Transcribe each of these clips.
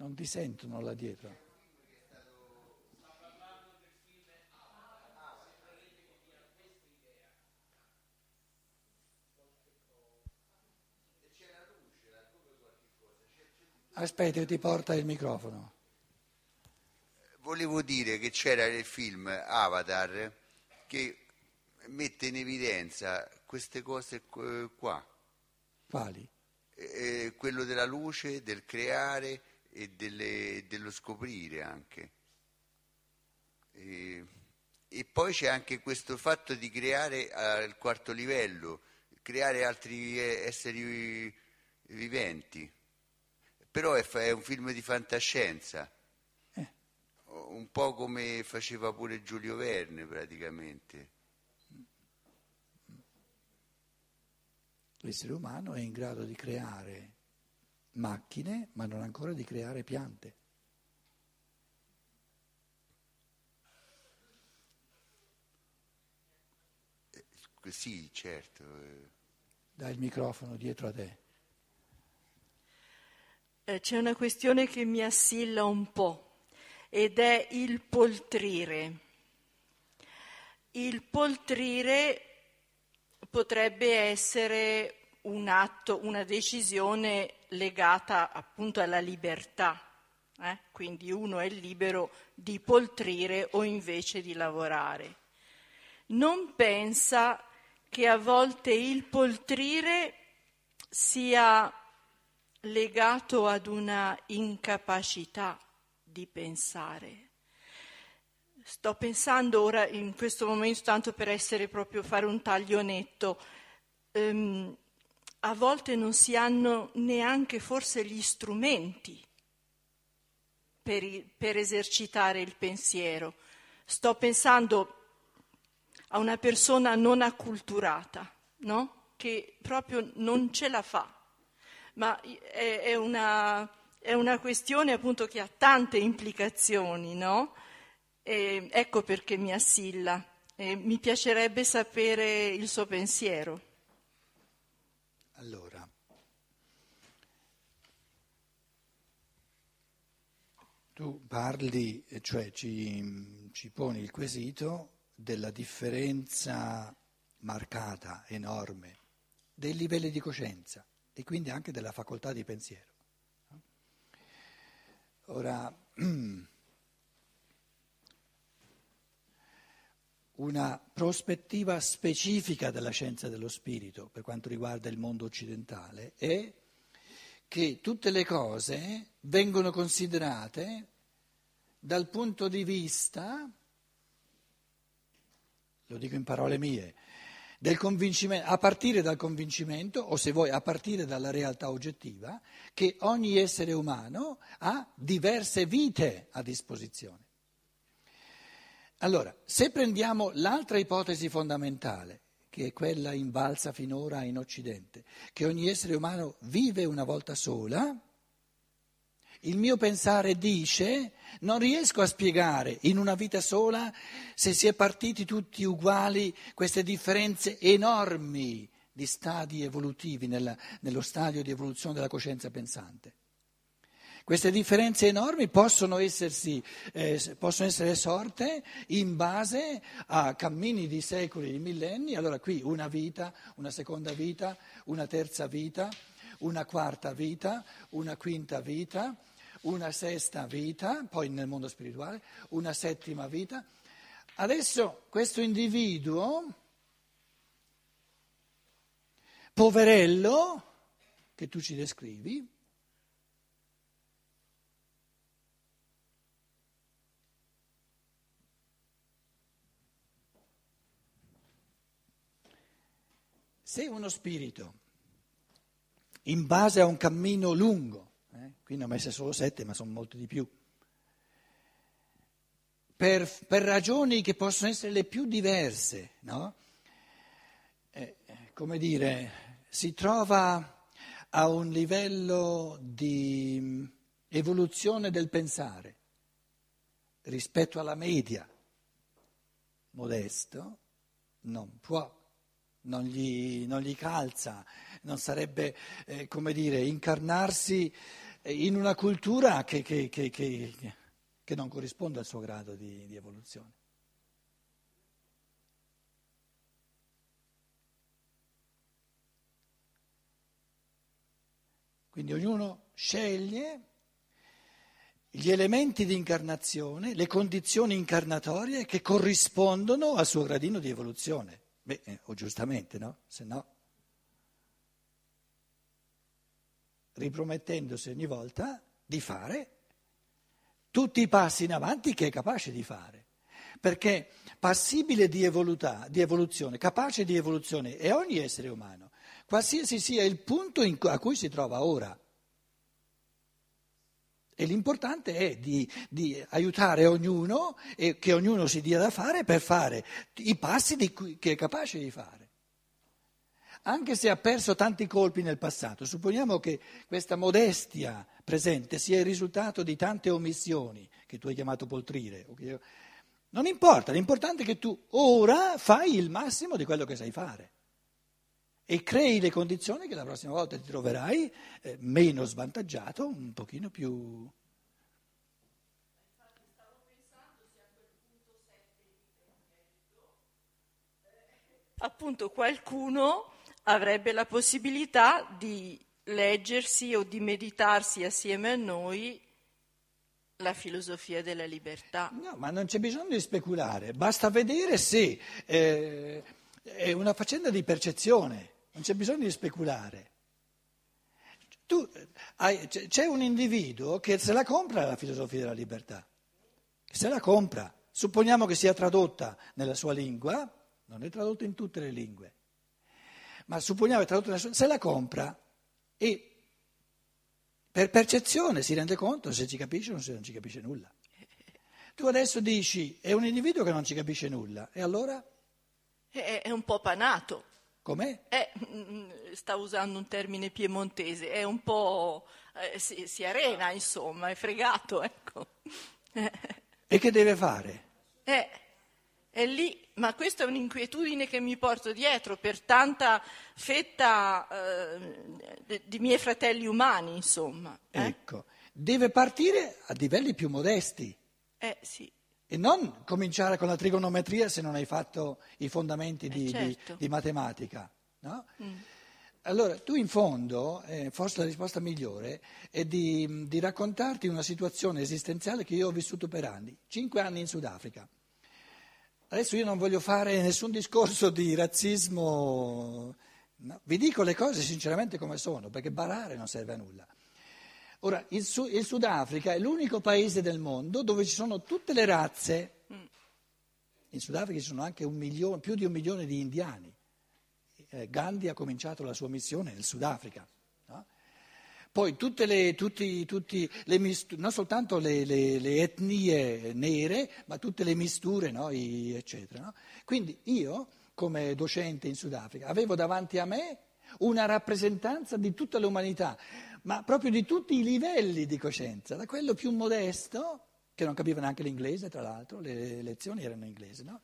Non ti sentono là dietro. Aspetta, ti porta il microfono. Volevo dire che c'era il film Avatar che mette in evidenza queste cose qua. Quali? Eh, quello della luce, del creare e delle, dello scoprire anche. E, e, poi c'è anche questo fatto di creare al quarto livello, creare altri esseri viventi. Però è, è un film di fantascienza, eh. un po' come faceva pure Giulio Verne praticamente. L'essere umano è in grado di creare macchine, ma non ancora di creare piante. Eh, sì, certo. Dai il microfono dietro a te. Eh, c'è una questione che mi assilla un po' ed è il poltrire. Il poltrire potrebbe essere un atto, una decisione legata appunto alla libertà. Eh? Quindi uno è libero di poltrire o invece di lavorare. Non pensa che a volte il poltrire sia legato ad una incapacità di pensare. Sto pensando ora in questo momento, tanto per essere proprio fare un taglio netto, ehm, a volte non si hanno neanche forse gli strumenti per, per esercitare il pensiero. Sto pensando a una persona non acculturata, no? che proprio non ce la fa, ma è, è, una, è una, questione appunto che ha tante implicazioni, no? Ecco perché mi assilla. E mi piacerebbe sapere il suo pensiero. Allora, tu parli, cioè ci, ci poni il quesito della differenza marcata, enorme, dei livelli di coscienza e quindi anche della facoltà di pensiero. Ora, una prospettiva specifica della scienza dello spirito per quanto riguarda il mondo occidentale è che tutte le cose vengono considerate dal punto di vista, lo dico in parole mie, a partire dal convincimento, o se vuoi a partire dalla realtà oggettiva, che ogni essere umano ha diverse vite a disposizione. Allora, se prendiamo l'altra ipotesi fondamentale, che è quella invalsa finora in Occidente, che ogni essere umano vive una volta sola, il mio pensare dice non riesco a spiegare in una vita sola se si è partiti tutti uguali queste differenze enormi di stadi evolutivi nella, nello stadio di evoluzione della coscienza pensante. Queste differenze enormi possono, essersi, eh, possono essere sorte in base a cammini di secoli, di millenni. Allora qui una vita, una seconda vita, una terza vita, una quarta vita, una quinta vita, una sesta vita, poi nel mondo spirituale, una settima vita. Adesso questo individuo, poverello, che tu ci descrivi, Se uno spirito, in base a un cammino lungo, eh, qui ne ho messe solo sette, ma sono molti di più, per, per ragioni che possono essere le più diverse, no? eh, come dire, si trova a un livello di evoluzione del pensare rispetto alla media, modesto, non può non gli, non gli calza, non sarebbe, eh, come dire, incarnarsi in una cultura che, che, che, che, non corrisponde al suo grado di, di evoluzione. Quindi ognuno sceglie gli elementi di incarnazione, le condizioni incarnatorie che corrispondono al suo gradino di evoluzione. Beh, eh, o giustamente, no? Se no, ripromettendosi ogni volta di fare tutti i passi in avanti che è capace di fare. Perché passibile di, evoluta, di evoluzione, capace di evoluzione è ogni essere umano, qualsiasi sia il punto in, a cui si trova ora. E l'importante è di, di, aiutare ognuno e che ognuno si dia da fare per fare i passi cui, che è capace di fare. Anche se ha perso tanti colpi nel passato, supponiamo che questa modestia presente sia il risultato di tante omissioni che tu hai chiamato poltrire. Non importa, l'importante è che tu ora fai il massimo di quello che sai fare e crei le condizioni che la prossima volta ti troverai eh, meno svantaggiato, un pochino più... Appunto qualcuno avrebbe la possibilità di leggersi o di meditarsi assieme a noi la filosofia della libertà. No, ma non c'è bisogno di speculare, basta vedere se eh, è una faccenda di percezione non c'è bisogno di speculare. Tu, hai, c'è un individuo che se la compra la filosofia della libertà, se la compra, supponiamo che sia tradotta nella sua lingua, non è tradotta in tutte le lingue, ma supponiamo che è tradotta nella sua se la compra e per percezione si rende conto se ci capisce o se non ci capisce nulla. Tu adesso dici è un individuo che non ci capisce nulla e allora? È, è un po' panato. Com'è? È, mm, sta usando un termine piemontese, è un po'... Eh, si, si, arena, insomma, è fregato, ecco. E che deve fare? Eh, è lì, ma questa è un'inquietudine che mi porto dietro per tanta fetta eh, di miei fratelli umani, insomma. Eh? Ecco, deve partire a livelli più modesti. Eh sì. E non cominciare con la trigonometria se non hai fatto i fondamenti di, eh certo. di, di matematica. No? Mm. Allora, tu in fondo, eh, forse la risposta migliore è di, di, raccontarti una situazione esistenziale che io ho vissuto per anni, cinque anni in Sudafrica. Adesso io non voglio fare nessun discorso di razzismo, no? vi dico le cose sinceramente come sono, perché barare non serve a nulla. Ora, il, Su- il, Sudafrica è l'unico paese del mondo dove ci sono tutte le razze. Mm. In Sudafrica ci sono anche milione, più di un milione di indiani. Eh, Gandhi ha cominciato la sua missione nel Sudafrica. No? Poi tutte le, tutti, tutti le misture, non soltanto le, le, le, etnie nere, ma tutte le misture, no? I, eccetera. No? Quindi io, come docente in Sudafrica, avevo davanti a me una rappresentanza di tutta l'umanità ma proprio di tutti i livelli di coscienza, da quello più modesto, che non capiva neanche l'inglese, tra l'altro, le lezioni erano in inglese, no?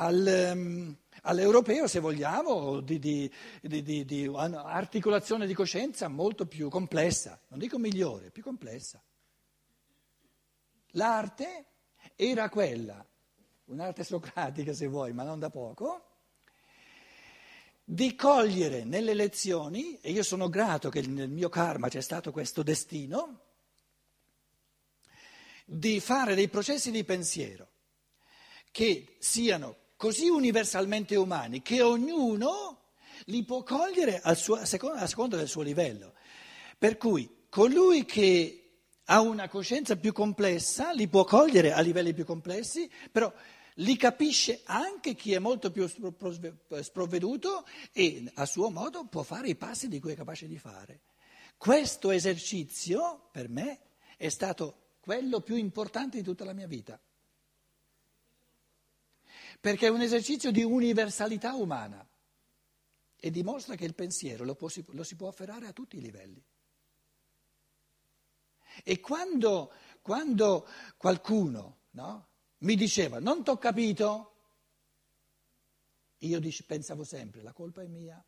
Al, um, all'europeo, se vogliamo, di, di, di, di, articolazione di coscienza molto più complessa, non dico migliore, più complessa. L'arte era quella, un'arte socratica se vuoi, ma non da poco, di cogliere nelle lezioni, e io sono grato che nel mio karma c'è stato questo destino, di fare dei processi di pensiero che siano così universalmente umani che ognuno li può cogliere al suo, a, seconda, a seconda del suo livello. Per cui colui che ha una coscienza più complessa li può cogliere a livelli più complessi, però li capisce anche chi è molto più sprovveduto e a suo modo può fare i passi di cui è capace di fare. Questo esercizio per me è stato quello più importante di tutta la mia vita, perché è un esercizio di universalità umana e dimostra che il pensiero lo, può, lo si può afferrare a tutti i livelli. E quando, quando qualcuno no, mi diceva non ti ho capito, io dice, pensavo sempre la colpa è mia.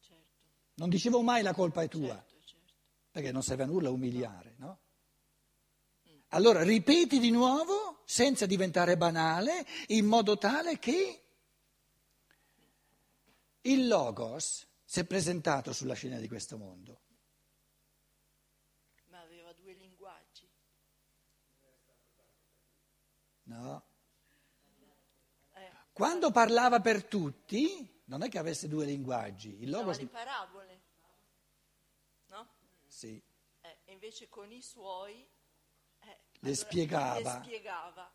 Certo. Non dicevo mai la colpa è tua, certo, certo. perché non serve a nulla umiliare, no? Allora ripeti di nuovo senza diventare banale, in modo tale che il Logos si è presentato sulla scena di questo mondo. Ma aveva due linguaggi. No. Quando parlava per tutti, non è che avesse due linguaggi. Il Logos... le parabole, no? Sì. Eh, invece con i suoi eh, le, allora, spiegava. le spiegava.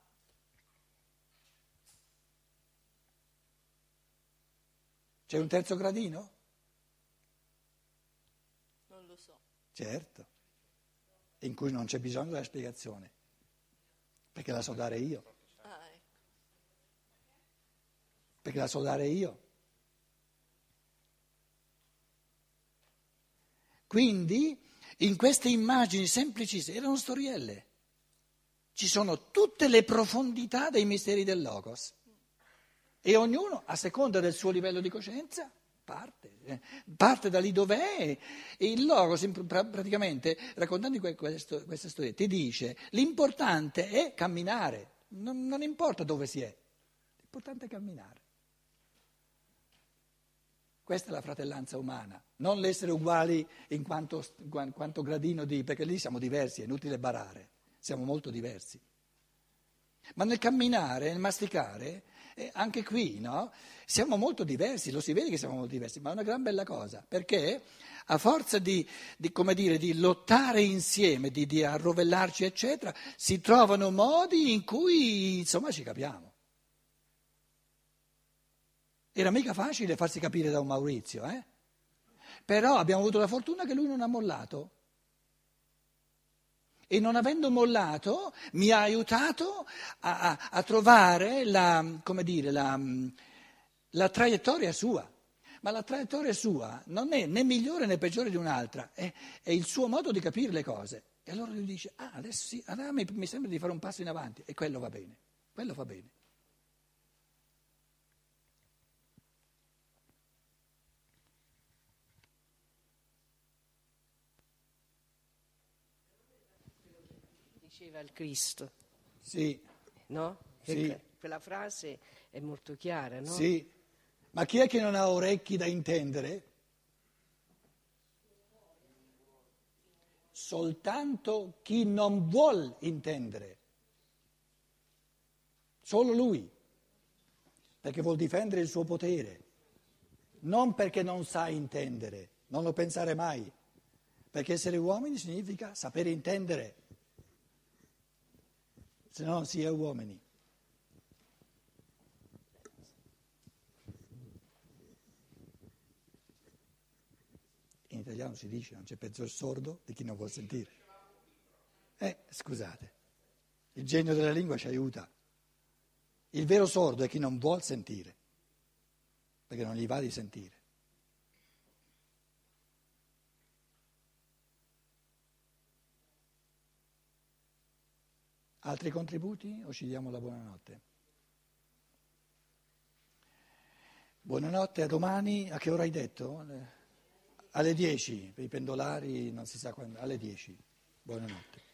C'è un terzo gradino? Non lo so. Certo, in cui non c'è bisogno della spiegazione, perché la so dare io, Ah, ecco. Perché la so dare io. Quindi in queste immagini semplicissime erano storielle, ci sono tutte le profondità dei misteri del Logos e ognuno a seconda del suo livello di coscienza parte, eh, parte da lì dov'è e il Logos praticamente raccontando que- questo- questa storia ti dice l'importante è camminare, non, non importa dove si è, l'importante è camminare. Questa è la fratellanza umana, non l'essere uguali in quanto, in quanto gradino di, perché lì siamo diversi, è inutile barare, siamo molto diversi. Ma nel camminare, nel masticare, eh, anche qui, no? Siamo molto diversi, lo si vede che siamo molto diversi, ma è una gran bella cosa, perché a forza di, di, dire, di lottare insieme, di, di arrovellarci, eccetera, si trovano modi in cui, insomma, ci capiamo. Era mica facile farsi capire da un Maurizio, eh? Però abbiamo avuto la fortuna che lui non ha mollato. E non avendo mollato mi ha aiutato a, a, a trovare la, dire, la, la traiettoria sua. Ma la traiettoria sua non è né migliore né peggiore di un'altra, è, è il suo modo di capire le cose. E allora lui dice, ah, adesso sì, allora mi, mi sembra di fare un passo in avanti e quello va bene, quello va bene. Diceva il Cristo, Sì, no? Sì. Que- Quella frase è molto chiara, no? sì. Ma chi è che non ha orecchi da intendere? Soltanto chi non vuol intendere. Solo lui, perché vuol difendere il suo potere, non perché non sa intendere, non lo pensare mai, perché essere uomini significa sapere intendere, se no si è uomini. In italiano si dice non c'è peggior sordo di chi non vuol sentire. Eh, scusate, il genio della lingua ci aiuta. Il vero sordo è chi non vuol sentire, perché non gli va di sentire. Altri contributi o ci diamo la buonanotte? Buonanotte, a domani, a che ora hai detto? Alle 10, per i pendolari non si sa quando, alle 10. Buonanotte.